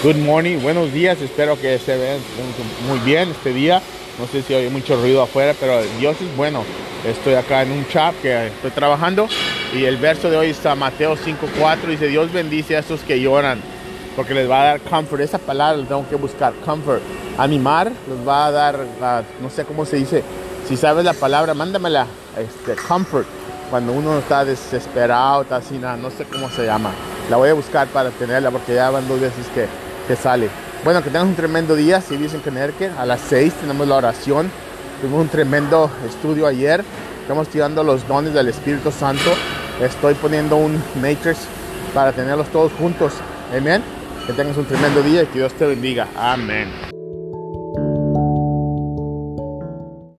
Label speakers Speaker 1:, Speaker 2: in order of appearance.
Speaker 1: Good morning, buenos días. Espero que se vean muy bien este día. No sé si hay mucho ruido afuera, pero Dios es bueno. Estoy acá en un chat que estoy trabajando y el verso de hoy está Mateo 5:4. Dice: Dios bendice a esos que lloran porque les va a dar comfort. Esa palabra la tengo que buscar, comfort. Animar, les va a dar, no sé cómo se dice. Si sabes la palabra, mándamela. Este, comfort. Cuando uno está desesperado, está así, no sé cómo se llama. La voy a buscar para tenerla porque ya van dos veces que, sale. Bueno, que tengas un tremendo día. Si dicen que A las 6 tenemos la oración. Tuvimos un tremendo estudio ayer. Estamos tirando los dones del Espíritu Santo. Estoy poniendo un matrix para tenerlos todos juntos. Amén. Que tengas un tremendo día y que Dios te bendiga. Amén.